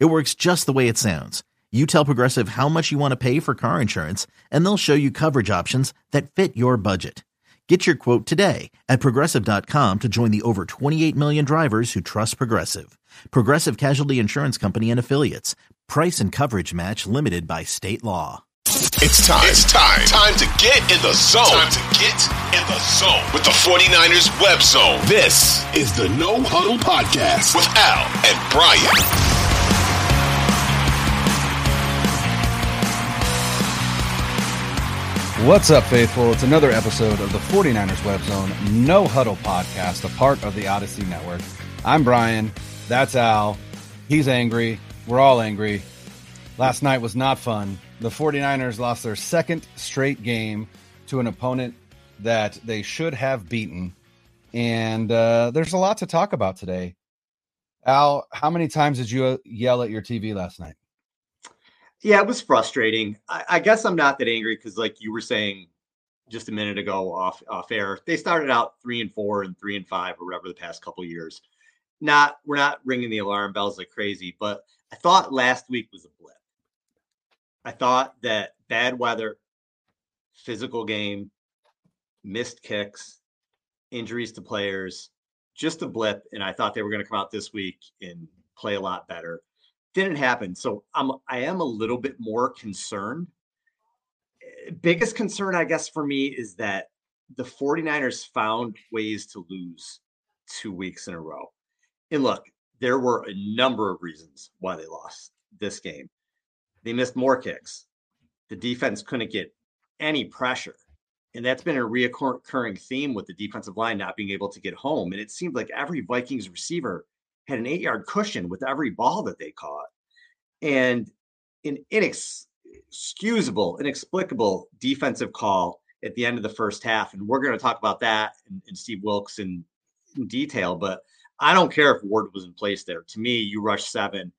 It works just the way it sounds. You tell Progressive how much you want to pay for car insurance, and they'll show you coverage options that fit your budget. Get your quote today at progressive.com to join the over 28 million drivers who trust Progressive. Progressive Casualty Insurance Company and Affiliates. Price and coverage match limited by state law. It's time. It's time. Time to get in the zone. Time to get in the zone with the 49ers web zone. This is the No Huddle Podcast with Al and Brian. What's up, faithful? It's another episode of the 49ers Web Zone No Huddle podcast, a part of the Audacy Network. I'm Brian. That's Al. He's angry. We're all angry. Last night was not fun. The 49ers lost their second straight game to an opponent that they should have beaten. And uh, there's a lot to talk about today. Al, how many times did you yell at your TV last night? Yeah, it was frustrating. I, I guess I'm not that angry because, like you were saying just a minute ago off off air, they started out three and four and three and five or whatever the past couple years. Not we're not ringing the alarm bells like crazy, but I thought last week was a blip. I thought that bad weather, physical game, missed kicks, injuries to players, just a blip, and I thought they were going to come out this week and play a lot better didn't happen. So I'm I am a little bit more concerned. Eh, biggest concern, I guess, for me is that the 49ers found ways to lose two weeks in a row. And look, there were a number of reasons why they lost this game. They missed more kicks. The defense couldn't get any pressure. And that's been a reoccurring theme with the defensive line not being able to get home. And it seemed like every Vikings receiver had an eight yard cushion with every ball that they caught. And an inexcusable, inexplicable defensive call at the end of the first half. And we're going to talk about that and, and Steve Wilks in, in, detail. But I don't care if Ward was in place there. To me, you rush seven.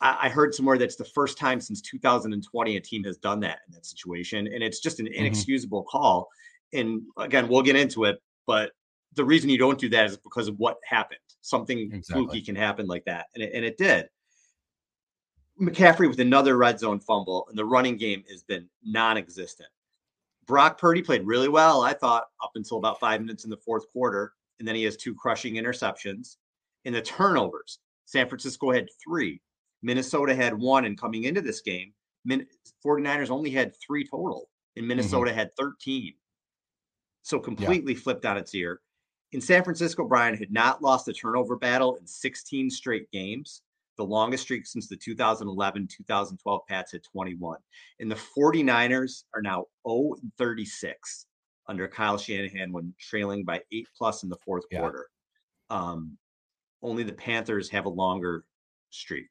I, I heard somewhere that's the first time since 2020 a team has done that in that situation. And it's just an mm-hmm. inexcusable mm-hmm. call. And again, we'll get into it. But the reason you don't do that is because of what happened. Something exactly. fluky can happen like that, and it, and it did. McCaffrey with another red zone fumble, and the running game has been non-existent. Brock Purdy played really well, I thought, up until about five minutes in the fourth quarter, and then he has two crushing interceptions. In the turnovers, San Francisco had three, Minnesota had one, and coming into this game, 49ers only had three total, and mm-hmm. Minnesota mm-hmm. had 13. So completely yeah. flipped on its ear in San Francisco, Brian had not lost a turnover battle in 16 straight games, the longest streak since the 2011 2012 Pats had 21. And the 49ers are now 0 36 under Kyle Shanahan when trailing by eight plus in the fourth yeah. quarter. Um, only the Panthers have a longer streak.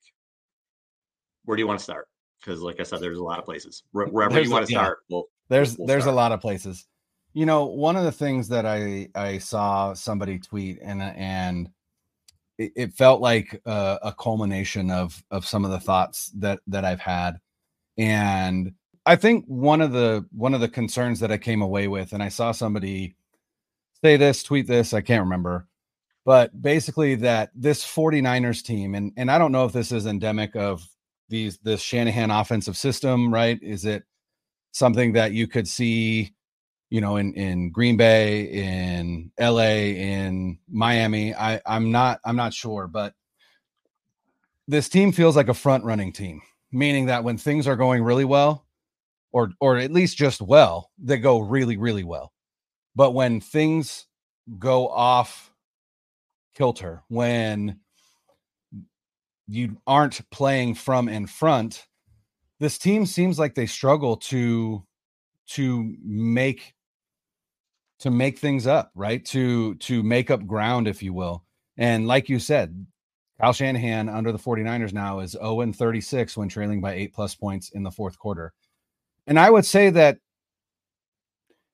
Where do you want to start? Because, like I said, there's a lot of places. Wherever there's you want to yeah. start, we'll, there's we'll there's start. a lot of places. You know, one of the things that I I saw somebody tweet and and it, it felt like a, a culmination of of some of the thoughts that that I've had And I think one of the one of the concerns that I came away with, and I saw somebody say this, tweet this, I can't remember, but basically that this 49ers team, and and I don't know if this is endemic of these this Shanahan offensive system, right? Is it something that you could see, you know, in in Green Bay, in LA, in Miami? I I'm not I'm not sure, but this team feels like a front running team, meaning that when things are going really well, or or at least just well, they go really really well. But when things go off kilter, when you aren't playing from in front, this team seems like they struggle to to make to make things up, right? To to make up ground, if you will. And like you said, Kyle Shanahan under the 49ers now is 0 and 36 when trailing by eight plus points in the fourth quarter. And I would say that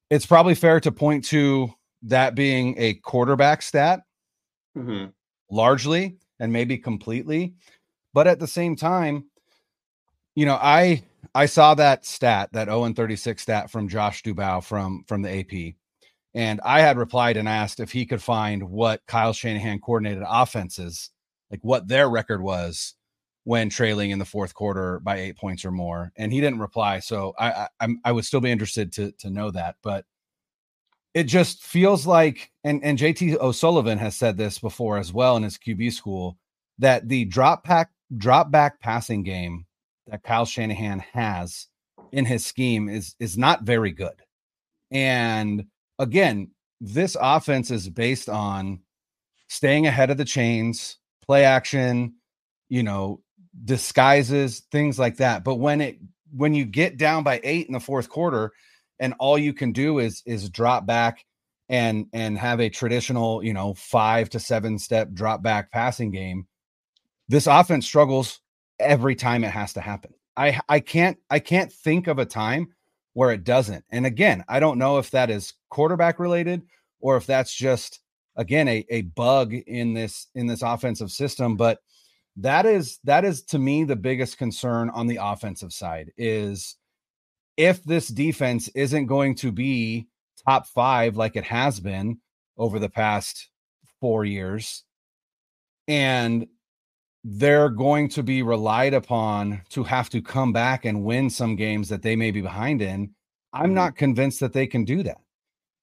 it's probably fair to point to that being a quarterback stat mm-hmm. largely and maybe completely. But at the same time, you know, I I saw that stat, that 0 and 36 stat from Josh Dubow from from the AP. And I had replied and asked if he could find what Kyle Shanahan coordinated offenses like what their record was when trailing in the fourth quarter by eight points or more, and he didn't reply. So I I, I would still be interested to to know that, but it just feels like, and and JT O'Sullivan has said this before as well in his QB school that the drop pack drop back passing game that Kyle Shanahan has in his scheme is is not very good. And again, this offense is based on staying ahead of the chains, play action, you know, disguises, things like that. But when it when you get down by 8 in the fourth quarter and all you can do is is drop back and and have a traditional, you know, 5 to 7 step drop back passing game, this offense struggles every time it has to happen. I I can't I can't think of a time where it doesn't. And again, I don't know if that is quarterback related or if that's just again a, a bug in this in this offensive system but that is that is to me the biggest concern on the offensive side is if this defense isn't going to be top 5 like it has been over the past 4 years and they're going to be relied upon to have to come back and win some games that they may be behind in i'm mm-hmm. not convinced that they can do that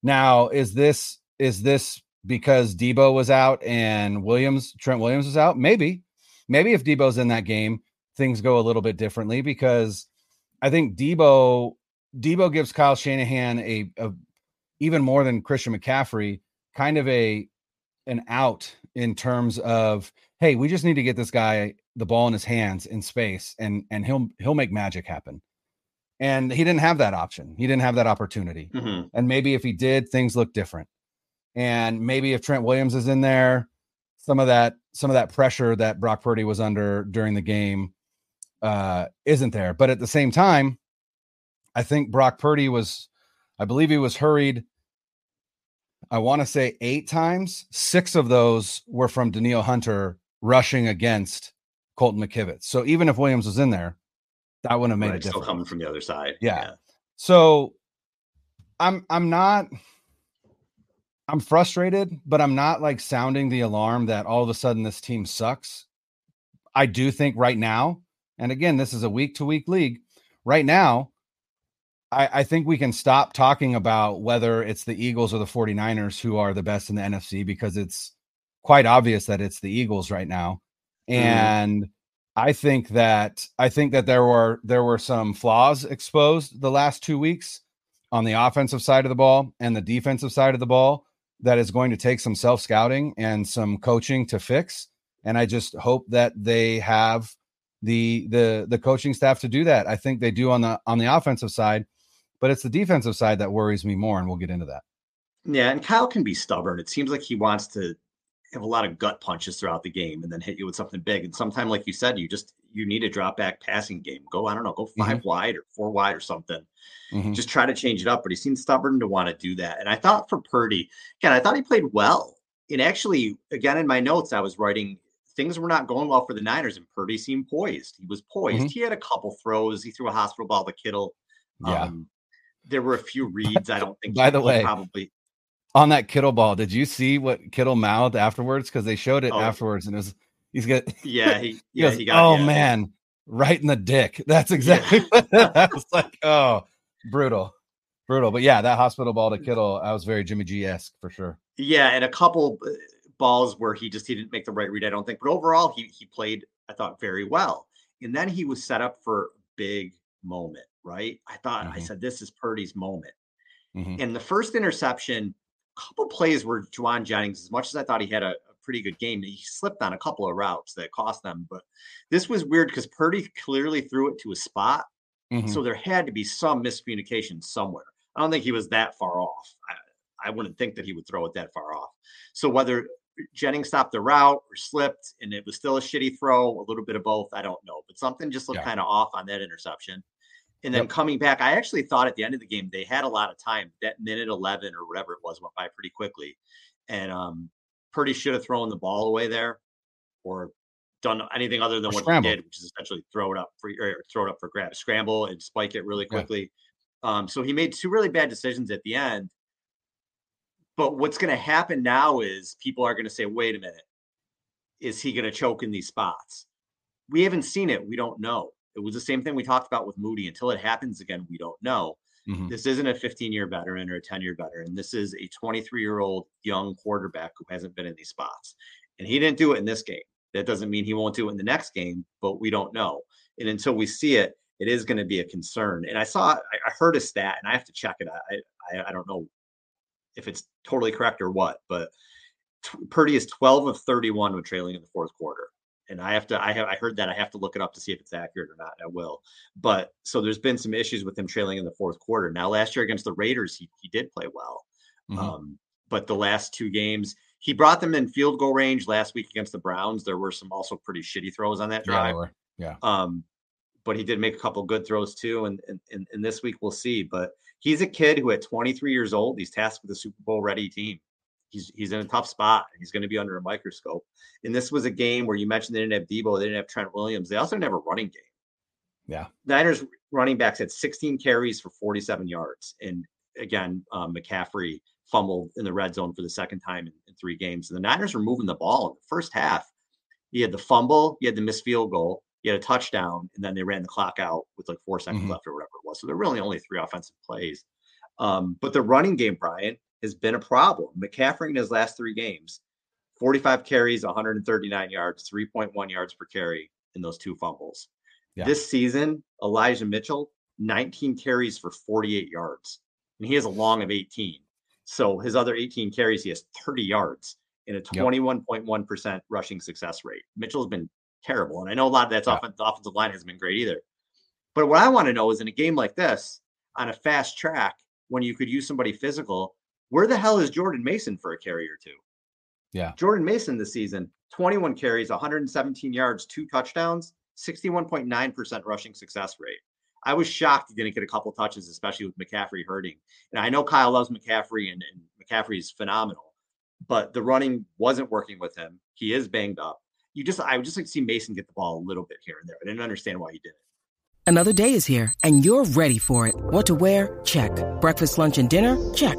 now is this is this because Deebo was out and Williams, Trent Williams was out? Maybe. Maybe if Deebo's in that game, things go a little bit differently because I think Deebo Deebo gives Kyle Shanahan a, a even more than Christian McCaffrey, kind of a an out in terms of hey, we just need to get this guy the ball in his hands in space and and he'll he'll make magic happen. And he didn't have that option. He didn't have that opportunity. Mm-hmm. And maybe if he did, things look different. And maybe if Trent Williams is in there, some of that some of that pressure that Brock Purdy was under during the game uh, isn't there. But at the same time, I think Brock Purdy was, I believe he was hurried. I want to say eight times. Six of those were from Danielle Hunter rushing against Colton McKivitz. So even if Williams was in there, that wouldn't have made right, a difference. Still coming from the other side. Yeah. yeah. So I'm I'm not I'm frustrated, but I'm not like sounding the alarm that all of a sudden this team sucks. I do think right now, and again, this is a week to week league. Right now, I, I, think we can stop talking about whether it's the Eagles or the 49ers who are the best in the NFC because it's quite obvious that it's the Eagles right now. Mm. And I think that I think that there were there were some flaws exposed the last two weeks on the offensive side of the ball and the defensive side of the ball that is going to take some self scouting and some coaching to fix. And I just hope that they have the the the coaching staff to do that. I think they do on the on the offensive side, but it's the defensive side that worries me more, and we'll get into that. Yeah, and Kyle can be stubborn. It seems like he wants to have a lot of gut punches throughout the game and then hit you with something big. And sometimes, like you said, you just you need a drop back passing game. Go, I don't know, go 5 mm-hmm. wide or four wide or something. Mm-hmm. Just try to change it up. But he seems stubborn to want to do that. And I thought for Purdy, again, I thought he played well. And actually, again, in my notes, I was writing things were not going well for the Niners, and Purdy seemed poised. He was poised. Mm-hmm. He had a couple throws. He threw a hospital ball to Kittle. Yeah. Um, there were a few reads. I don't think. By the way, probably on that Kittle ball, did you see what Kittle mouthed afterwards? Because they showed it oh. afterwards, and it was he's got yeah he, he yeah goes, he got oh yeah, man right in the dick. That's exactly yeah. what I was like. Oh, brutal, brutal. But yeah, that hospital ball to Kittle, I was very Jimmy G esque for sure. Yeah, and a couple uh, balls where he just he didn't make the right read. I don't think, but overall he he played I thought very well. And then he was set up for big moment, right? I thought mm-hmm. I said this is Purdy's moment. Mm-hmm. And the first interception, couple plays where Jauan Jennings, as much as I thought he had a, a pretty good game, he slipped on a couple of routes that cost them. But this was weird because Purdy clearly threw it to a spot. Mm-hmm. So there had to be some miscommunication somewhere. I don't think he was that far off. I, I wouldn't think that he would throw it that far off. So whether Jennings stopped the route or slipped and it was still a shitty throw, a little bit of both, I don't know. But something just looked yeah. kind of off on that interception. And then yep. coming back, I actually thought at the end of the game they had a lot of time. That minute 11 or whatever it was went by pretty quickly. And um, Purdy should have thrown the ball away there or done anything other than what scramble. he did, which is essentially throw it up for or throw it up for grab, scramble and spike it really quickly. Yeah. Um, so he made two really bad decisions at the end. But what's going to happen now is people are going to say, wait a minute, is he going to choke in these spots? We haven't seen it. We don't know. It was the same thing we talked about with Moody. Until it happens again, we don't know. Mm-hmm. This isn't a 15 year veteran or a 10 year veteran. This is a 23 year old young quarterback who hasn't been in these spots. And he didn't do it in this game. That doesn't mean he won't do it in the next game, but we don't know. And until we see it, it is going to be a concern. And I saw, I heard a stat, and I have to check it. I, I, I don't know if it's totally correct or what, but Purdy is 12 of 31 when trailing in the fourth quarter and I have to I have I heard that I have to look it up to see if it's accurate or not. I will. But so there's been some issues with him trailing in the fourth quarter. Now last year against the Raiders, he he did play well. Mm-hmm. Um, but the last two games, he brought them in field goal range last week against the Browns. There were some also pretty shitty throws on that drive. Yeah. Um, but he did make a couple good throws too. And, and, and this week we'll see. But he's a kid who at 23 years old, he's tasked with a Super Bowl ready team he's he's in a tough spot. He's going to be under a microscope. And this was a game where you mentioned they didn't have Deebo, they didn't have Trent Williams. They also didn't have a running game. Yeah. Niners running backs had 16 carries for 47 yards. And again, um, McCaffrey fumbled in the red zone for the second time in, in three games. And the Niners were moving the ball in the first half. He had the fumble, he had the missed field goal, he had a touchdown, and then they ran the clock out with like four seconds mm-hmm. left or whatever it was. So there were really only three offensive plays. Um, but the running game, Brian, has been a problem. McCaffrey in his last three games, 45 carries, 139 yards, 3.1 yards per carry in those two fumbles. Yeah. This season, Elijah Mitchell, 19 carries for 48 yards, and he has a long of 18. So his other 18 carries, he has 30 yards in a 21.1% yep. rushing success rate. Mitchell's been terrible. And I know a lot of that's yeah. off, the offensive line hasn't been great either. But what I want to know is in a game like this, on a fast track, when you could use somebody physical, where the hell is Jordan Mason for a carry or two? Yeah. Jordan Mason this season, 21 carries, 117 yards, two touchdowns, 61.9% rushing success rate. I was shocked he didn't get a couple touches, especially with McCaffrey hurting. And I know Kyle loves McCaffrey and, and McCaffrey is phenomenal, but the running wasn't working with him. He is banged up. You just, I would just like to see Mason get the ball a little bit here and there. I didn't understand why he did it. Another day is here and you're ready for it. What to wear? Check. Breakfast, lunch, and dinner? Check.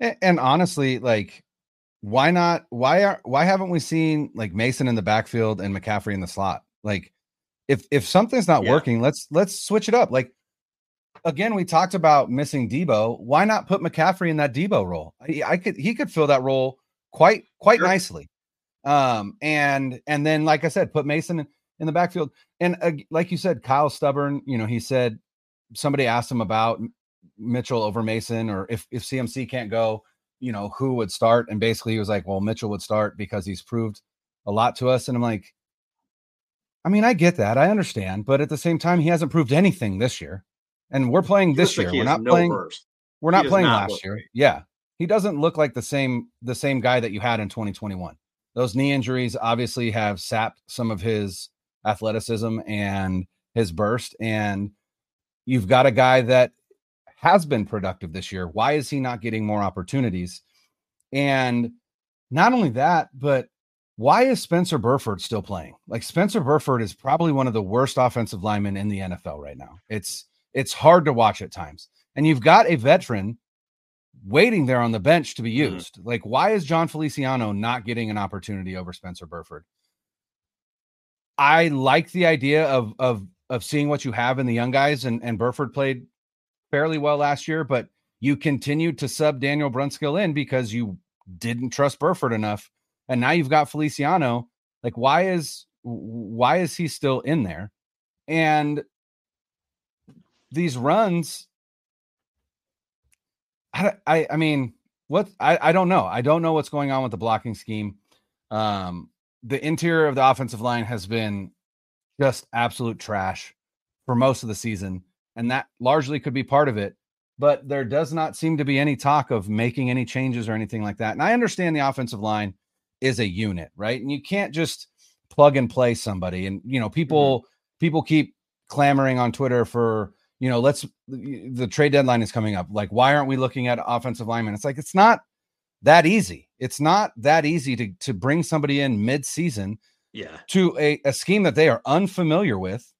And, and honestly, like, why not? Why are why haven't we seen like Mason in the backfield and McCaffrey in the slot? Like, if if something's not Yeah. working, let's let's switch it up. Like again, we talked about missing Deebo. Why not put McCaffrey in that Deebo role? I, I could he could fill that role quite quite Sure. nicely. Um, and and then like I said, put Mason in, in the backfield. And uh, like you said, Kyle Stubborn. You know, he said somebody asked him about Mitchell over Mason, or if if CMC can't go, you know, who would start? And basically, he was like, "Well, Mitchell would start because he's proved a lot to us." And I'm like, I mean, I get that, I understand, but at the same time, he hasn't proved anything this year, and we're playing this like year. We're not no playing. burst. We're not playing not last year. Yeah, he doesn't look like the same the same guy that you had in 2021. Those knee injuries obviously have sapped some of his athleticism and his burst, and you've got a guy that has been productive this year. Why is he not getting more opportunities? And not only that, but why is Spencer Burford still playing? Like Spencer Burford is probably one of the worst offensive linemen in the NFL right now. It's it's hard to watch at times. And you've got a veteran waiting there on the bench to be Mhm. used. Like why is Jon Feliciano not getting an opportunity over Spencer Burford? I like the idea of of of seeing what you have in the young guys and and Burford played fairly well last year, but you continued to sub Daniel Brunskill in because you didn't trust Burford enough. And now you've got Feliciano. Like, why is why is he still in there? And these runs, I I, I mean, what I, I don't know. I don't know what's going on with the blocking scheme. Um, the interior of the offensive line has been just absolute trash for most of the season, and that largely could be part of it. But there does not seem to be any talk of making any changes or anything like that. And I understand the offensive line is a unit, right? And you can't just plug and play somebody. And you know, people mm-hmm. people keep clamoring on Twitter for you know, let's the trade deadline is coming up. Like, why aren't we looking at offensive linemen? It's like it's not that easy. It's not that easy to to bring somebody in mid season Yeah. to a, a scheme that they are unfamiliar with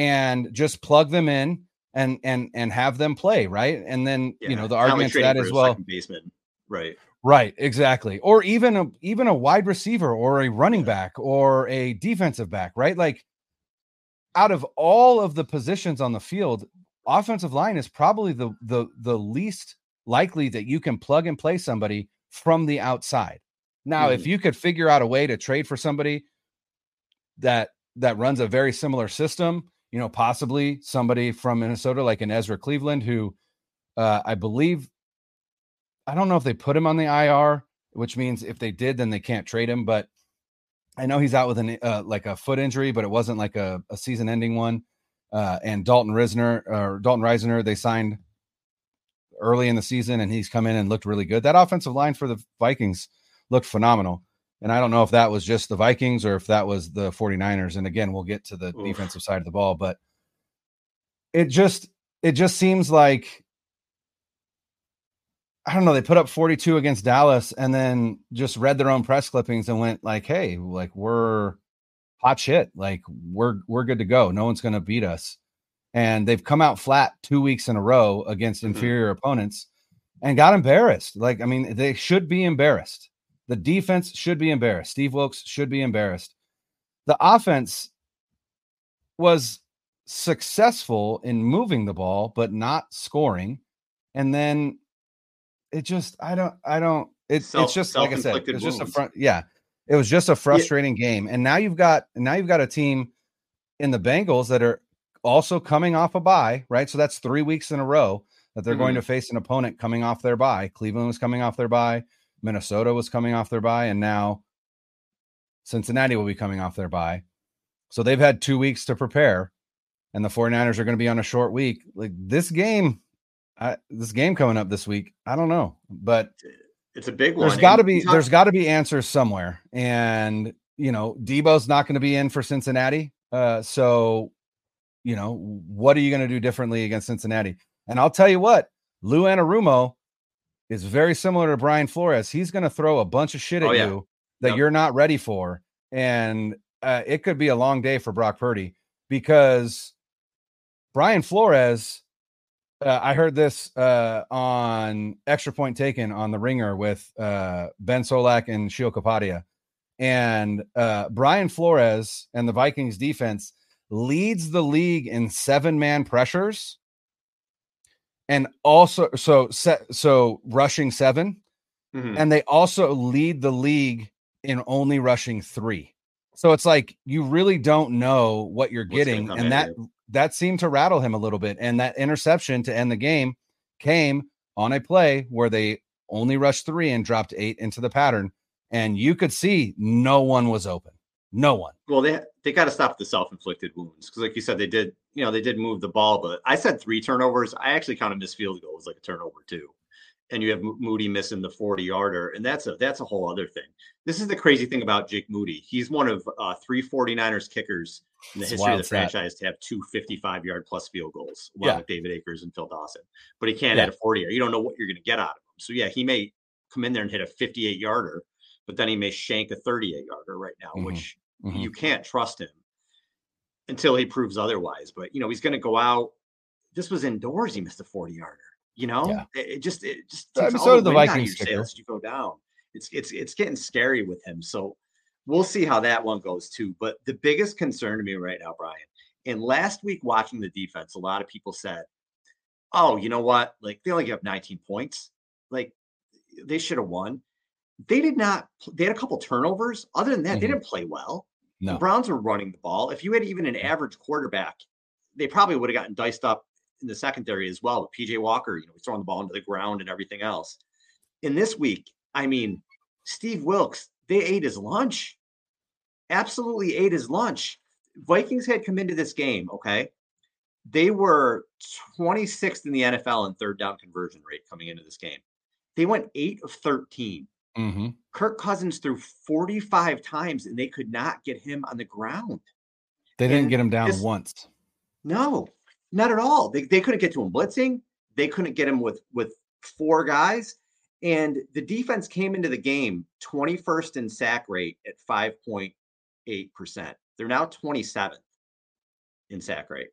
and just plug them in and and and have them play right and then you know the argument to that for as well baseman. Right. right exactly or even a even a wide receiver or a running back or a defensive back right like out of all of the positions on the field offensive line is probably the the the least likely that you can plug and play somebody from the outside now if you could figure out a way to trade for somebody that that runs a very similar system you know possibly somebody from minnesota like an ezra cleveland who uh i believe i don't know if they put him on the ir which means if they did then they can't trade him but i know he's out with an uh, like a foot injury but it wasn't like a, a season ending one uh and dalton risner or dalton reisner they signed early in the season and he's come in and looked really good. That offensive line for the vikings looked phenomenal and I don't know if that was just the Vikings or if that was the 49ers. And again, we'll get to the Oof. defensive side of the ball, but it just it just seems like I don't know, they put up 42 against Dallas and then just read their own press clippings and went like, "Hey, like we're hot shit. Like we're we're good to go. No one's going to beat us." And they've come out flat 2 weeks in a row against Mhm. inferior opponents and got embarrassed. Like I mean, they should be embarrassed. The defense should be embarrassed. Steve Wilks should be embarrassed. The offense was successful in moving the ball, but not scoring. And then it just, I don't, I don't, it, Self- it's just like I said, it's just a front. Yeah. It was just a frustrating game. And now you've got, now you've got a team in the Bengals that are also coming off a bye, right? So that's three weeks in a row that they're going Mhm. to face an opponent coming off their bye. Cleveland was coming off their bye. Minnesota was coming off their bye, and now Cincinnati will be coming off their bye. So they've had two weeks to prepare, and the 49ers are going to be on a short week. Like this game, I, this game coming up this week, I don't know, but It's a big one. there's got to be there's got to be answers somewhere, and you know Deebo's not going to be in for Cincinnati, uh, so you know what are you going to do differently against Cincinnati? And I'll tell you what, Lou Anarumo is very similar to Brian Flores. He's going to throw a bunch of shit at Oh, yeah. you that Yep. you're not ready for, and uh, it could be a long day for Brock Purdy because Brian Flores. Uh, I heard this uh, on Extra Point Taken on the Ringer with uh, Ben Solak and Sheil Kapadia. And uh, Brian Flores and the Vikings defense leads the league in seven man pressures and also so so rushing 7 mm-hmm. and they also lead the league in only rushing three. So it's like you really don't know what you're getting, and that here? that seemed to rattle him a little bit. And that interception to end the game came on a play where they only rushed three and dropped eight into the pattern, and you could see no one was open. No one. Well, they they got to stop the self-inflicted wounds because, like you said, they did. You know, they did move the ball, but I said three turnovers. I actually counted missed field goals like a turnover too and you have Moody missing the 40 yarder, and that's a that's a whole other thing. This is the crazy thing about Jake Moody. He's one of uh, three 49ers kickers in the it's history of the franchise to have two 55 yard plus field goals, along yeah. with David Akers and Phil Dawson. But he can't yeah. hit a 40 You don't know what you're going to get out of him. So yeah, he may come in there and hit a 58 yarder, but then he may shank a 38 yarder right now, mm-hmm. which mm-hmm. you can't trust him until he proves otherwise. But you know, he's going to go out. This was indoors. He missed a 40 yarder. You know, yeah. it, it, just it just takes I mean, so did the Vikings as you go down. It's it's it's getting scary with him. So we'll see how that one goes too. But the biggest concern to me right now, Brian, and last week watching the defense, a lot of people said, "Oh, you know what? Like they only give up 19 points. Like they should have won." They did not. They had a couple turnovers. Other than that, mm-hmm. they didn't play well. No. The Browns were running the ball. If you had even an average quarterback, they probably would have gotten diced up in the secondary as well with PJ Walker, you know, he's throwing the ball into the ground and everything else. In this week, I mean, Steve Wilks, they ate his lunch. Absolutely ate his lunch. Vikings had come into this game, okay? They were 26th in the NFL in third down conversion rate coming into this game. They went 8 of 13. Mm-hmm. Kirk Cousins threw 45 times and they could not get him on the ground. They didn't and get him down this, once. No, not at all. They, they couldn't get to him blitzing. They couldn't get him with with four guys. And the defense came into the game 21st in sack rate at 5.8%. They're now 27th in sack rate.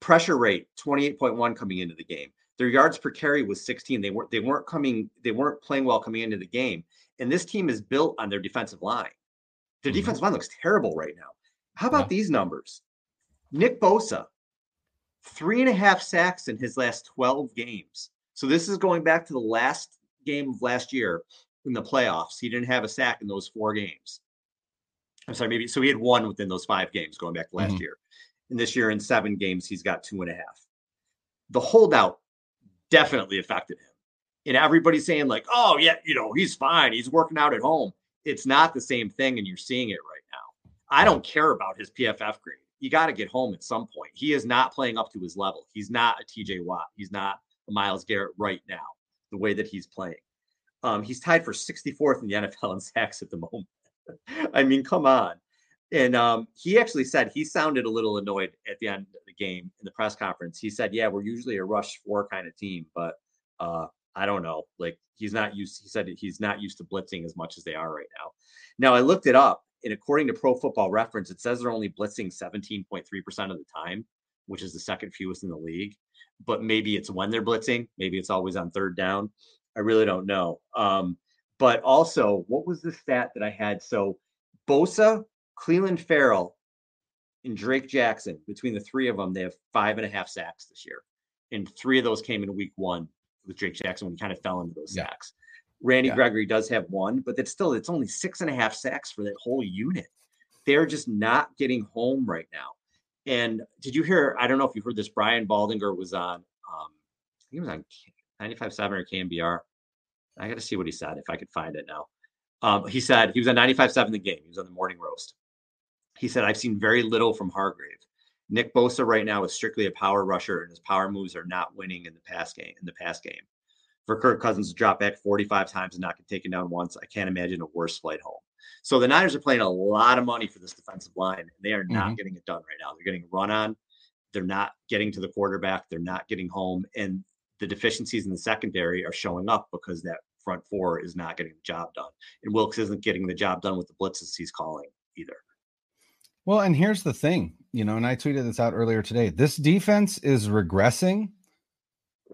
Pressure rate 28.1 coming into the game. Their yards per carry was 16. They weren't they weren't coming they weren't playing well coming into the game. And this team is built on their defensive line. Their mm-hmm. defensive line looks terrible right now. How about yeah. these numbers? Nick Bosa, three and a half sacks in his last 12 games. So this is going back to the last game of last year in the playoffs. He didn't have a sack in those four games. I'm sorry, maybe so he had one within those five games going back to last mm-hmm. year. And this year in seven games, he's got two and a half. The holdout definitely affected him. And everybody's saying, like, oh, yeah, you know, he's fine. He's working out at home. It's not the same thing, and you're seeing it right now. I don't care about his PFF grade you got to get home at some point. He is not playing up to his level. He's not a TJ Watt. He's not a Myles Garrett right now, the way that he's playing. Um, he's tied for 64th in the NFL in sacks at the moment. I mean, come on. And um, he actually said he sounded a little annoyed at the end of the game in the press conference. He said, "Yeah, we're usually a rush four kind of team, but uh, I don't know. Like he's not used. He said he's not used to blitzing as much as they are right now. Now I looked it up, and according to Pro Football Reference, it says they're only blitzing 17.3% of the time, which is the second fewest in the league. But maybe it's when they're blitzing, maybe it's always on third down. I really don't know. Um, but also, what was the stat that I had? So Bosa, Clelin Ferrell and Drake Jackson, between the three of them, they have five and a half sacks this year. And three of those came in week one with Drake Jackson when he kind of fell into those yeah. sacks. Randy yeah. Gregory does have one, but that's still it's only six and a half sacks for that whole unit. They're just not getting home right now. And did you hear? I don't know if you heard this. Brian Baldinger was on. Um, he was on 95.7 or KNBR. I got to see what he said if I could find it now. Um, he said he was on 95.7 the game. He was on the morning roast. He said, I've seen very little from Hargrave. Nick Bosa right now is strictly a power rusher, and his power moves are not winning in the pass game. In the pass game, for Kirk Cousins to drop back 45 times and not get taken down once, I can't imagine a worse flight home. So the Niners are playing a lot of money for this defensive line, and they are not mm-hmm. getting it done right now. They're getting run on. They're not getting to the quarterback. They're not getting home, and the deficiencies in the secondary are showing up because that front four is not getting the job done, and Wilks isn't getting the job done with the blitzes he's calling either. Well, and here's the thing, you know, and I tweeted this out earlier today. This defense is regressing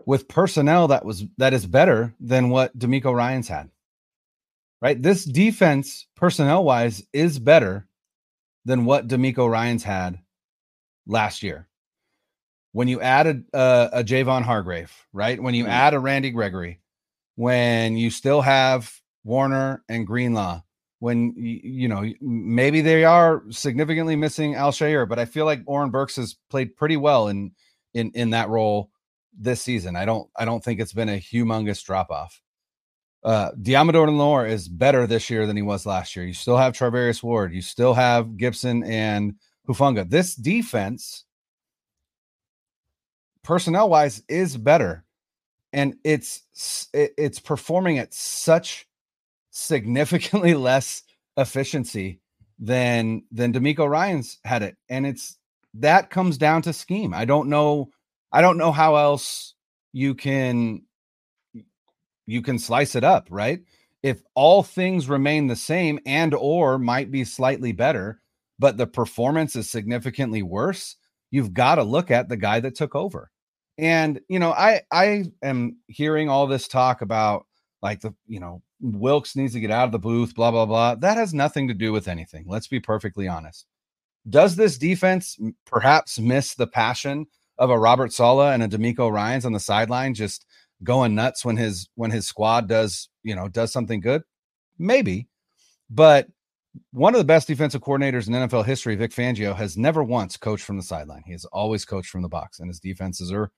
with personnel that was that is better than what DeMeco Ryans had. Right? This defense, personnel wise, is better than what DeMeco Ryans had last year. When you add a, a, a Javon Hargrave, right? When you mm-hmm. add a Randy Gregory, when you still have Warner and Greenlaw, when you, know maybe they are significantly missing Al-Shaair, but I feel like Oren Burks has played pretty well in in in that role this season. I don't I don't think it's been a humongous drop off. Uh Deommodo Lenoir is better this year than he was last year. You still have Charvarius Ward, you still have Gibson and Hufanga. This defense personnel wise is better and it's it's performing at such significantly less efficiency than than DeMeco Ryans had it and it's that comes down to scheme. I don't know I don't know how else you can you can slice it up, right? If all things remain the same and or might be slightly better, but the performance is significantly worse, you've got to look at the guy that took over. And you know, I I am hearing all this talk about like the, you know, Wilks needs to get out of the booth, blah blah blah. That has nothing to do with anything. Let's be perfectly honest. Does this defense perhaps miss the passion of a Robert Saleh and a DeMeco Ryans on the sideline just going nuts when his when his squad does, you know, does something good? Maybe. But one of the best defensive coordinators in NFL history, Vic Fangio, has never once coached from the sideline. He has always coached from the box, and his defenses are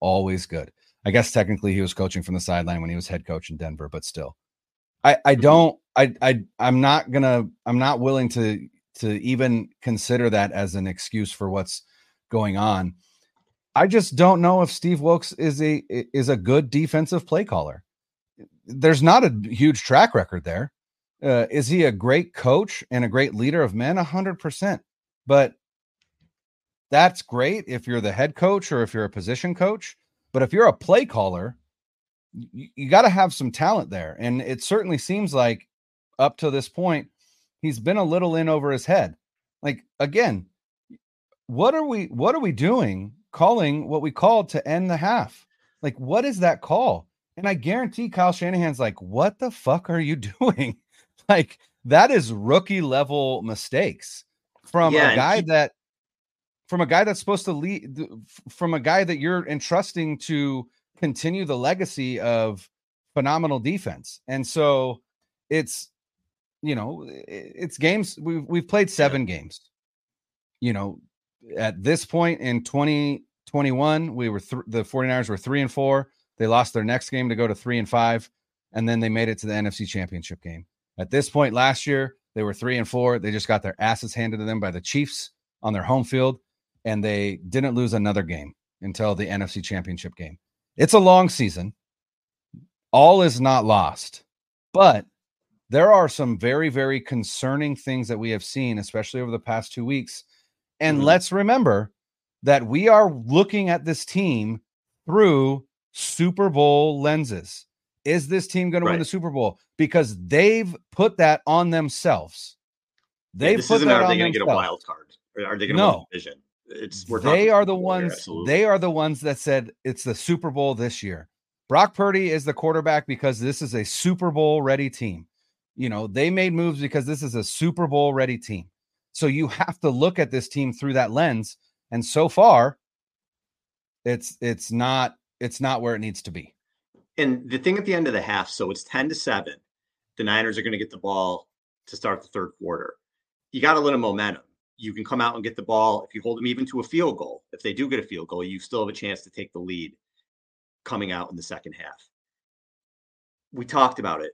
always good. I guess technically he was coaching from the sideline when he was head coach in Denver, but still. I, I mm-hmm. don't I I I'm not gonna I'm not willing to to even consider that as an excuse for what's going on. I just don't know if Steve Wilks is a is a good defensive play caller. There's not a huge track record there. Uh, is he a great coach and a great leader of men? A hundred percent. But that's great if you're the head coach or if you're a position coach. But if you're a play caller, you, you got to have some talent there. And it certainly seems like up to this point, he's been a little in over his head. Like again, what are we what are we doing calling what we called to end the half? Like what is that call? And I guarantee Kyle Shanahan's like, "What the fuck are you doing?" like that is rookie level mistakes from yeah, a guy he- that from a guy that's supposed to lead from a guy that you're entrusting to continue the legacy of phenomenal defense. And so it's you know, it's games we've we've played 7 yeah. games. You know, at this point in 2021, we were th- the 49ers were 3 and 4. They lost their next game to go to 3 and 5 and then they made it to the NFC Championship game. At this point last year, they were 3 and 4. They just got their asses handed to them by the Chiefs on their home field and they didn't lose another game until the NFC Championship game. It's a long season. All is not lost, but there are some very, very concerning things that we have seen, especially over the past two weeks. And mm-hmm. let's remember that we are looking at this team through Super Bowl lenses. Is this team going right. to win the Super Bowl? Because they've put that on themselves. They've yeah, this put isn't that are they going to get a wild card? Or are they going to no. win the division? It's they are the ones. Here, they are the ones that said it's the Super Bowl this year. Brock Purdy is the quarterback because this is a Super Bowl ready team. You know, they made moves because this is a Super Bowl ready team. So you have to look at this team through that lens. And so far, it's it's not it's not where it needs to be. And the thing at the end of the half, so it's 10 to 7. The Niners are going to get the ball to start the third quarter. You got a little momentum you can come out and get the ball. If you hold them even to a field goal, if they do get a field goal, you still have a chance to take the lead coming out in the second half. We talked about it.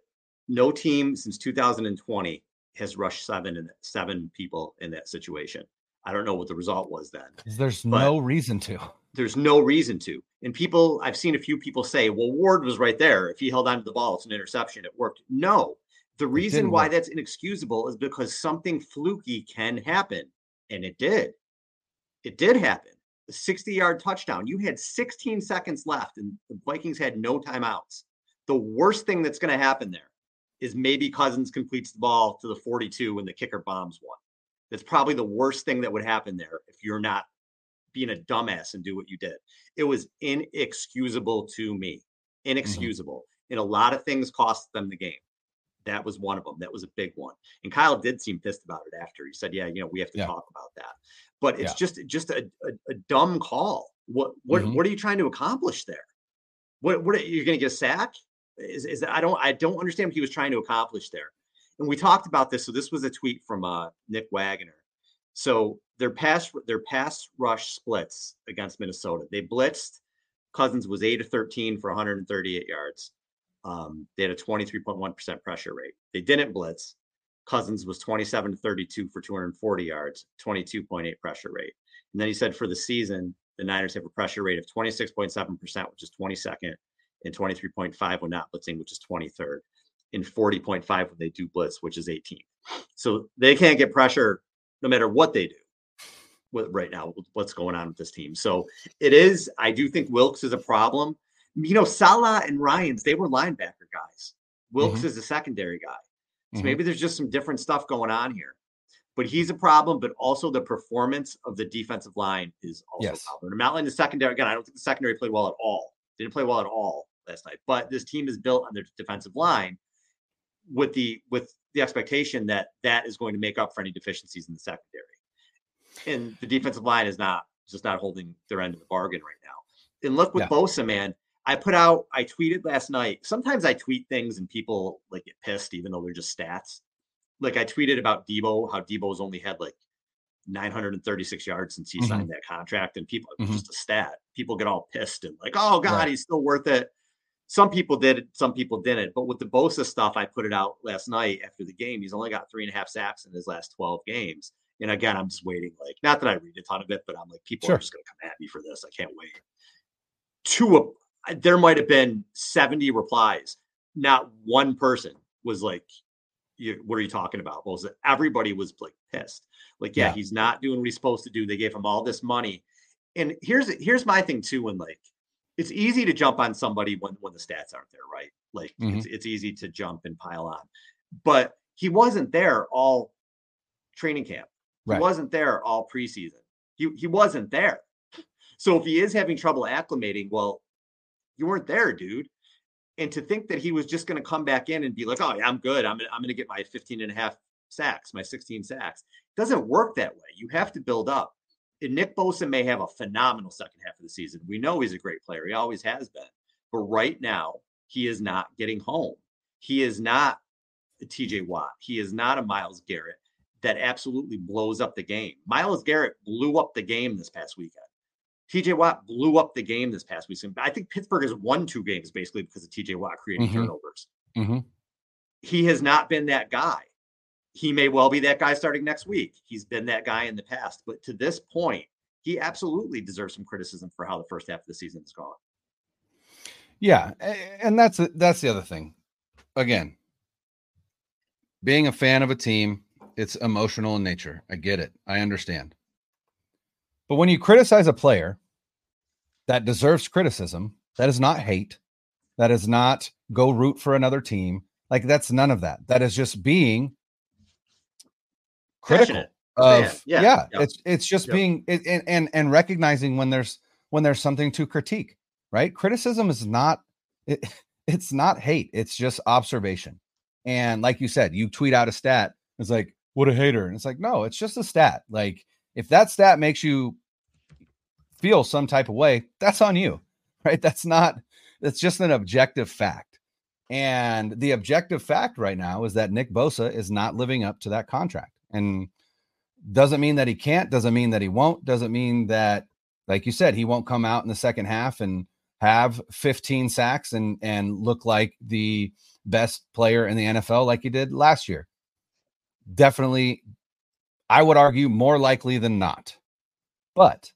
No team since 2020 has rushed seven and seven people in that situation. I don't know what the result was then. There's no reason to. There's no reason to. And people, I've seen a few people say, well, Ward was right there. If he held onto the ball, it's an interception. It worked. No. The reason why work. that's inexcusable is because something fluky can happen. And it did. It did happen. A 60 yard touchdown. You had 16 seconds left, and the Vikings had no timeouts. The worst thing that's going to happen there is maybe Cousins completes the ball to the 42 and the kicker bombs one. That's probably the worst thing that would happen there if you're not being a dumbass and do what you did. It was inexcusable to me. Mm-hmm. Inexcusable. Mm-hmm. And a lot of things cost them the game. That was one of them. That was a big one. And Kyle did seem pissed about it after. He said, "Yeah, you know, we have to Yeah. talk about that." But it's Yeah. just just a, a, a dumb call. What what Mhm. what are you trying to accomplish there? What what are you going to get a sack? Is is that I don't I don't understand what he was trying to accomplish there. And we talked about this. So this was a tweet from uh, Nick Wagner. So their pass their pass rush splits against Minnesota. They blitzed. Cousins was eight to thirteen for 138 yards. Um, they had a 23.1% pressure rate. They didn't blitz. Cousins was 27 to 32 for 240 yards, 22.8 pressure rate. And then he said for the season, the Niners have a pressure rate of 26.7%, which is 22nd, and 23.5 when not blitzing, which is 23rd, and 40.5 when they do blitz, which is 18th. So they can't get pressure no matter what they do with right now, what's going on with this team. So it is, I do think Wilks is a problem. You know, Saleh and Ryans, they were linebacker guys. Wilks is a secondary guy. So Mhm. maybe there's just some different stuff going on here. But he's a problem, but also the performance of the defensive line is also Yes. a problem. And Mountain, the secondary, again, I don't think the secondary played well at all. Didn't play well at all last night. But this team is built on their defensive line with the with the expectation that that is going to make up for any deficiencies in the secondary. And the defensive line is not just not holding their end of the bargain right now. And look with Yeah. Bosa, man. I put out, I tweeted last night. Sometimes I tweet things and people like get pissed, even though they're just stats. Like I tweeted about Deebo, how Deebo's only had like 936 yards since he Mhm. signed that contract, and people Mhm. just a stat. People get all pissed and like, oh god, Right. he's still worth it. Some people did it, some people didn't. But with the Bosa stuff, I put it out last night after the game. He's only got three and a half sacks in his last 12 games. And again, I'm just waiting. Like, not that I read a ton of it, but I'm like, people Sure. are just going to come at me for this. I can't wait. Two, a- there might have been 70 replies. Not one person was like, you, what are you talking about? Well, everybody was like pissed. Like, yeah, Yeah. he's not doing what he's supposed to do. They gave him all this money. And here's here's my thing too. When like it's easy to jump on somebody when when the stats aren't there, right? Like it's mm-hmm. it's easy to jump and pile on. But he wasn't there all training camp. He Right. wasn't there all preseason. He he wasn't there. So if he is having trouble acclimating, well, you weren't there, dude. And to think that he was just going to come back in and be like, oh, yeah, I'm good. I'm, I'm going to get my 15 and a half sacks, my 16 sacks. doesn't work that way. You have to build up. And Nick Bosa may have a phenomenal second half of the season. We know he's a great player. He always has been. But right now, he is not getting home. He is not a TJ Watt. He is not a Myles Garrett that absolutely blows up the game. Myles Garrett blew up the game this past weekend. TJ Watt blew up the game this past weekend. I think Pittsburgh has won two games basically because of TJ Watt creating Mhm. turnovers. Mhm. He has not been that guy. He may well be that guy starting next week. He's been that guy in the past, but to this point, he absolutely deserves some criticism for how the first half of the season has gone. Yeah, and that's that's the other thing. Again, being a fan of a team, it's emotional in nature. I get it. I understand. But when you criticize a player that deserves criticism, that is not hate. That is not go root for another team. Like that's none of that. That is just being critical Passionate. of Yeah, yeah, yeah, it's it's just being it, and, and and recognizing when there's when there's something to critique right criticism is not it, it's not hate it's just observation and like you said you tweet out a stat it's like what a hater and it's like no it's just a stat like if that stat makes you feel some type of way that's on you right? That's not that's just an objective fact. And the objective fact right now is that Nick Bosa is not living up to that contract. And doesn't mean that he can't doesn't mean that he won't doesn't mean that like you said he won't come out in the second half and have 15 sacks and and look like the best player in the NFL like he did last year. Definitely i would argue more likely than not. But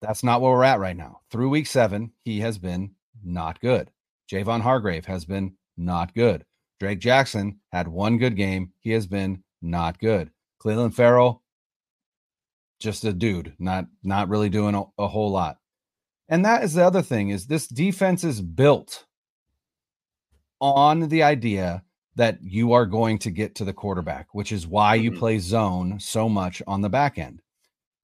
that's not where we're at right now. Through week 7 he has been not good. Javon Hargrave has been not good. Drake Jackson had one good game. He has been not good. Clelin Ferrell just a dude, not not really doing a, a whole lot. And that is the other thing is this defense is built on the idea that you are going to get to the quarterback, which is why you Mhm. play zone so much on the back end.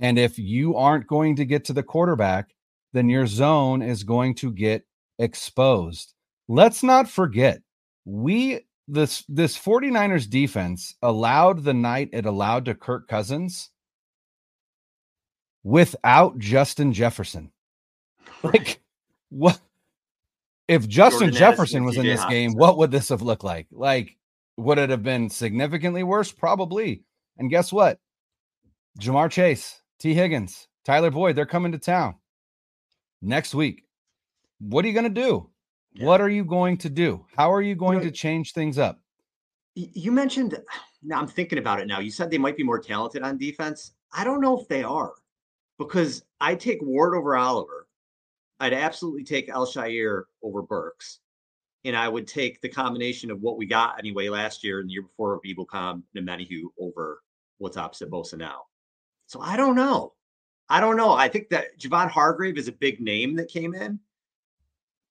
And if you aren't going to get to the quarterback, then your zone is going to get exposed. Let's not forget, we this this 49ers defense allowed the night it allowed to Kirk Cousins without Justin Jefferson. Like what if Justin Jordan Jefferson was in this game, what would this have looked like? Like would it have been significantly worse? Probably. And guess what? Ja'Marr Chase, Tee Higgins, Tyler Boyd, they're coming to town next week. What are you going to do? Yeah. What are you going to do? How are you going know, to change things up? You mentioned, now I'm thinking about it now. You said they might be more talented on defense. I don't know if they are because I take Ward over Oliver. I'd absolutely take Al-Shaair over Burks. And I would take the combination of what we got anyway last year and the year before of Ebukam and Menihu over what's opposite Bosa now. So I don't know. I don't know. I think that Javon Hargrave is a big name that came in,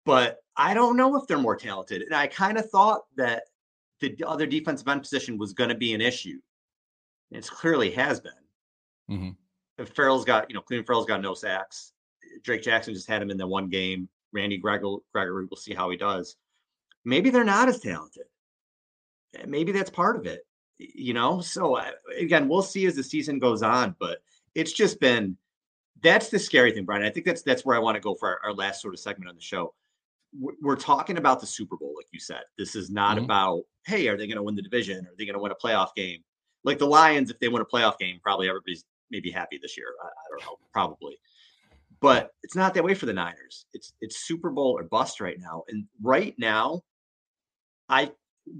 but I don't know if they're more talented. And I kind of thought that the other defensive end position was going to be an issue. And It's clearly has been. Mhm. If Ferrell's got, you know, Clelin Ferrell's got no sacks. Drake Jackson just had him in the one game. Randy Gregory, Gregory will see how he does. Maybe they're not as talented. Eh, Maybe that's part of it, you know. So uh, again, we'll see as the season goes on. But it's just been that's the scary thing, Brian. I think that's that's where I want to go for our, our last sort of segment on the show. We're we're talking about the Super Bowl, like you said. This is not Mhm. about hey, are they going to win the division? Are they going to win a playoff game? Like the Lions, if they win a playoff game, probably everybody's maybe happy this year. I, I don't know, probably. But it's not that way for the Niners. It's it's Super Bowl or bust right now. And right now, I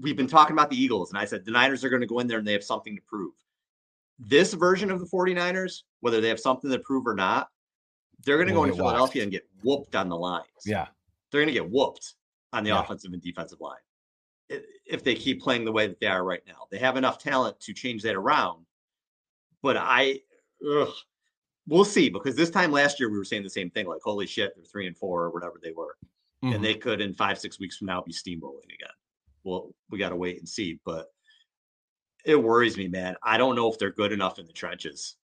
we've been talking about the Eagles, and I said the Niners are going to go in there and they have something to prove. This version of the 49ers, whether they have something to prove or not, they're going to go into. Philadelphia and get whooped on the lines. Yeah. They're going to get whooped on the Yeah. offensive and defensive line if they keep playing the way that they are right now. They have enough talent to change that around. But I, ugh, we'll see because this time last year we were saying the same thing like, holy shit, they're three and four or whatever they were. Mhm. And they could in five, six weeks from now be steamrolling again. Well, we got to wait and see. But it worries me, man. I don't know if they're good enough in the trenches.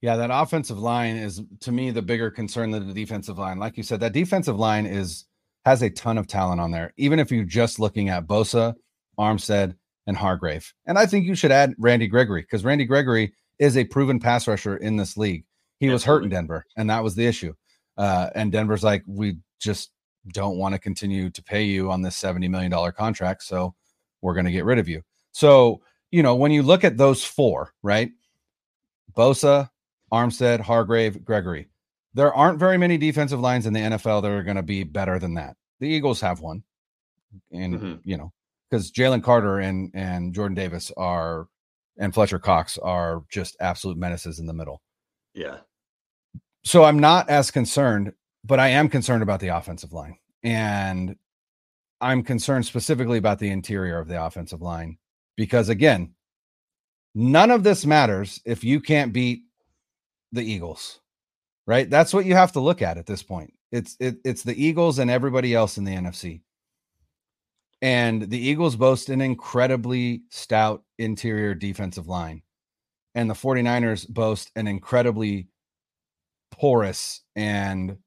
Yeah, that offensive line is to me the bigger concern than the defensive line. Like you said, that defensive line is has a ton of talent on there. Even if you're just looking at Bosa, Armstead, and Hargrave. And I think you should add Randy Gregory because Randy Gregory is a proven pass rusher in this league. He was hurt in Denver, and that was the issue. Uh, and Denver's like, we just don't want to continue to pay you on this $70 million contract. So we're going to get rid of you. So, you know, when you look at those four, right? Bosa, Armstead, Hargrave, Gregory. There aren't very many defensive lines in the NFL that are going to be better than that. The Eagles have one, and Mhm. you know, because Jalen Carter and and Jordan Davis are, and Fletcher Cox are just absolute menaces in the middle. Yeah. So I'm not as concerned, but I am concerned about the offensive line, and I'm concerned specifically about the interior of the offensive line because again, none of this matters if you can't beat the Eagles, right? That's what you have to look at at this point. It's it, it's the Eagles and everybody else in the NFC. And the Eagles boast an incredibly stout interior defensive line. And the 49ers boast an incredibly porous and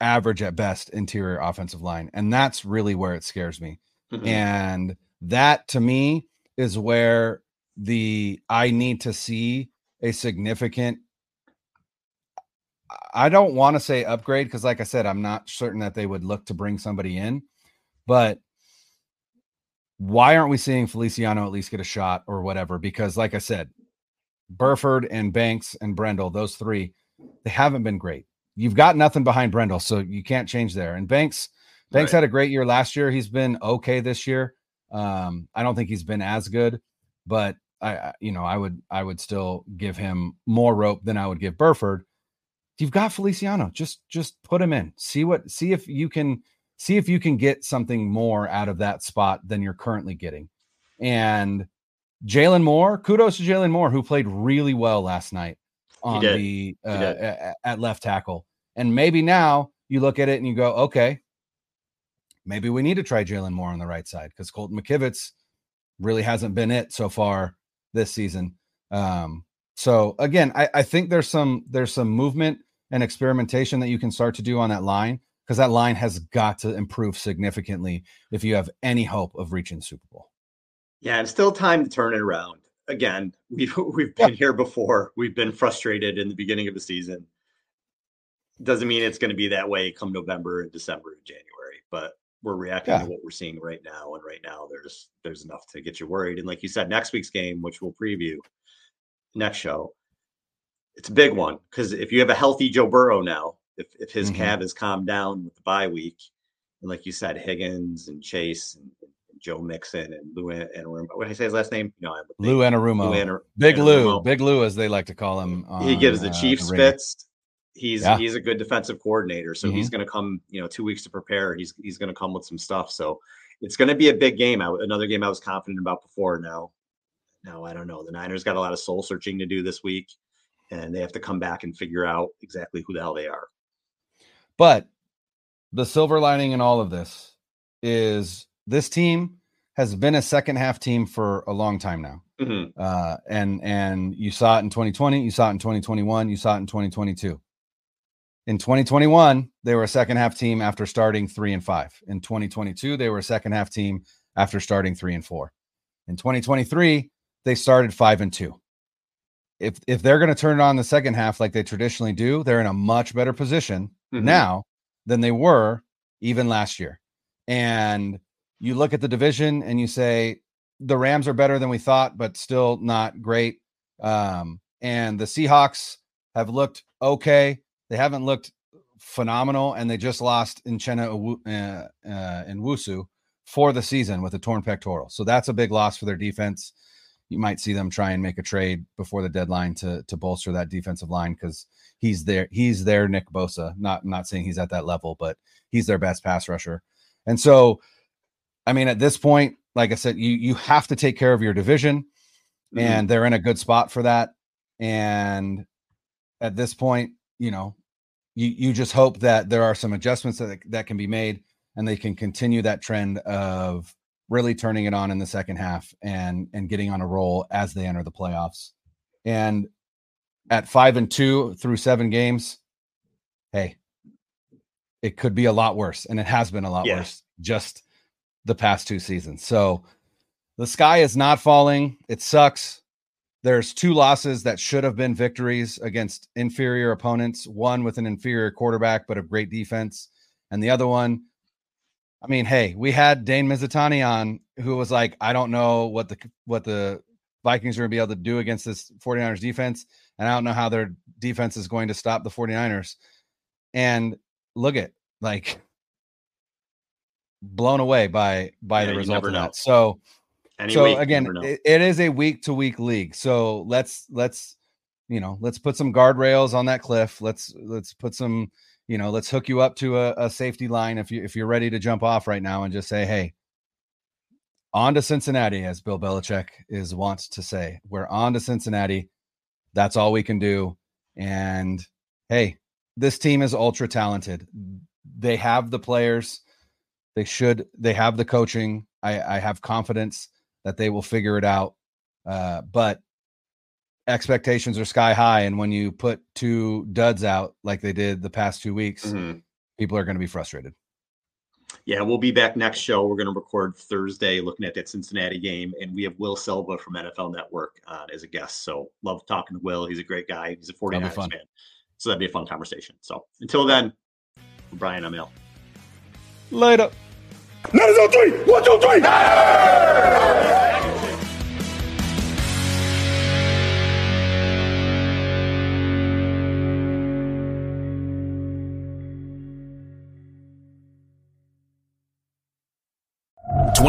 average at best interior offensive line. And that's really where it scares me. Mhm. And that to me is where the I need to see a significant I don't want to say upgrade because like I said I'm not certain that they would look to bring somebody in but why aren't we seeing Feliciano at least get a shot or whatever because like I said Burford and Banks and Brendel those three they haven't been great you've got nothing behind Brendel so you can't change there and Banks Banks Right. had a great year last year he's been okay this year um, I don't think he's been as good, but I, I, you know, I would, I would still give him more rope than I would give Burford. You've got Feliciano, just, just put him in. See what, see if you can, see if you can get something more out of that spot than you're currently getting. And Jaylon Moore, kudos to Jaylon Moore, who played really well last night on the uh, a- at left tackle. And maybe now you look at it and you go, okay, maybe we need to try Jaylon Moore on the right side because Colton McKivitz really hasn't been it so far this season. Um, so again, I, I think there's some there's some movement and experimentation that you can start to do on that line because that line has got to improve significantly if you have any hope of reaching Super Bowl. Yeah, and still time to turn it around. Again, we've we've been yeah. here before. We've been frustrated in the beginning of the season. Doesn't mean it's going to be that way come November and December and January, but we're reacting yeah. to what we're seeing right now. And right now there's there's enough to get you worried. And like you said, next week's game, which we'll preview next show, it's a big one because if you have a healthy Joe Burrow now, if if his mm-hmm. calf has calmed down with the bye week, and like you said, Higgins and Chase and, and Joe Mixon and Lou and what did I say his last name? No, Lou Anarumo. Lou Anar- Big Anarumo. Lou, Big Lou, as they like to call him. On, he gives the uh, Chiefs fits. He's yeah. he's a good defensive coordinator, so mm-hmm. he's going to come. You know, two weeks to prepare. He's he's going to come with some stuff. So it's going to be a big game. I, another game I was confident about before. Now, now I don't know. The Niners got a lot of soul searching to do this week, and they have to come back and figure out exactly who the hell they are. But the silver lining in all of this is this team has been a second half team for a long time now. Mm-hmm. Uh, and and you saw it in 2020, you saw it in 2021, you saw it in 2022. In 2021, they were a second half team after starting three and five. In 2022, they were a second half team after starting three and four. In 2023, they started five and two. If if they're going to turn it on the second half like they traditionally do, they're in a much better position mm-hmm. now than they were even last year. And you look at the division and you say the Rams are better than we thought, but still not great. Um, and the Seahawks have looked okay. They haven't looked phenomenal, and they just lost in Uchenna uh, uh, Nwosu for the season with a torn pectoral. So that's a big loss for their defense. You might see them try and make a trade before the deadline to to bolster that defensive line because he's there. He's their Nick Bosa. Not not saying he's at that level, but he's their best pass rusher. And so, I mean, at this point, like I said, you you have to take care of your division, mm-hmm. and they're in a good spot for that. And at this point, you know, you you just hope that there are some adjustments that that can be made, and they can continue that trend of really turning it on in the second half and and getting on a roll as they enter the playoffs. And at five and two through seven games, hey, it could be a lot worse, and it has been a lot yeah. worse just the past two seasons. So the sky is not falling. It sucks. There's two losses that should have been victories against inferior opponents. One with an inferior quarterback, but a great defense, and the other one. I mean, hey, we had Dane Mizutani on, who was like, I don't know what the what the Vikings are going to be able to do against this 49ers defense. And I don't know how their defense is going to stop the 49ers. And look at like blown away by by yeah, the result of that. So Any so week, again, it, it is a week to week league. So let's let's you know, let's put some guardrails on that cliff. Let's let's put some, you know, let's hook you up to a, a safety line if you if you're ready to jump off right now and just say, hey, on to Cincinnati, as Bill Belichick is wants to say. We're on to Cincinnati. That's all we can do. And hey, this team is ultra talented. They have the players. They should. They have the coaching. I, I have confidence that they will figure it out. Uh, but expectations are sky high, and when you put two duds out like they did the past two weeks, mm-hmm. people are going to be frustrated yeah, we'll be back next show. We're going to record Thursday looking at that Cincinnati game. And we have Will Selva from NFL Network uh, as a guest. So love talking to Will. He's a great guy. He's a 49ers fan. So that'd be a fun conversation. So until then, Brian, I'm Al. Later. Nine, zero, three. One, two, three. Hey!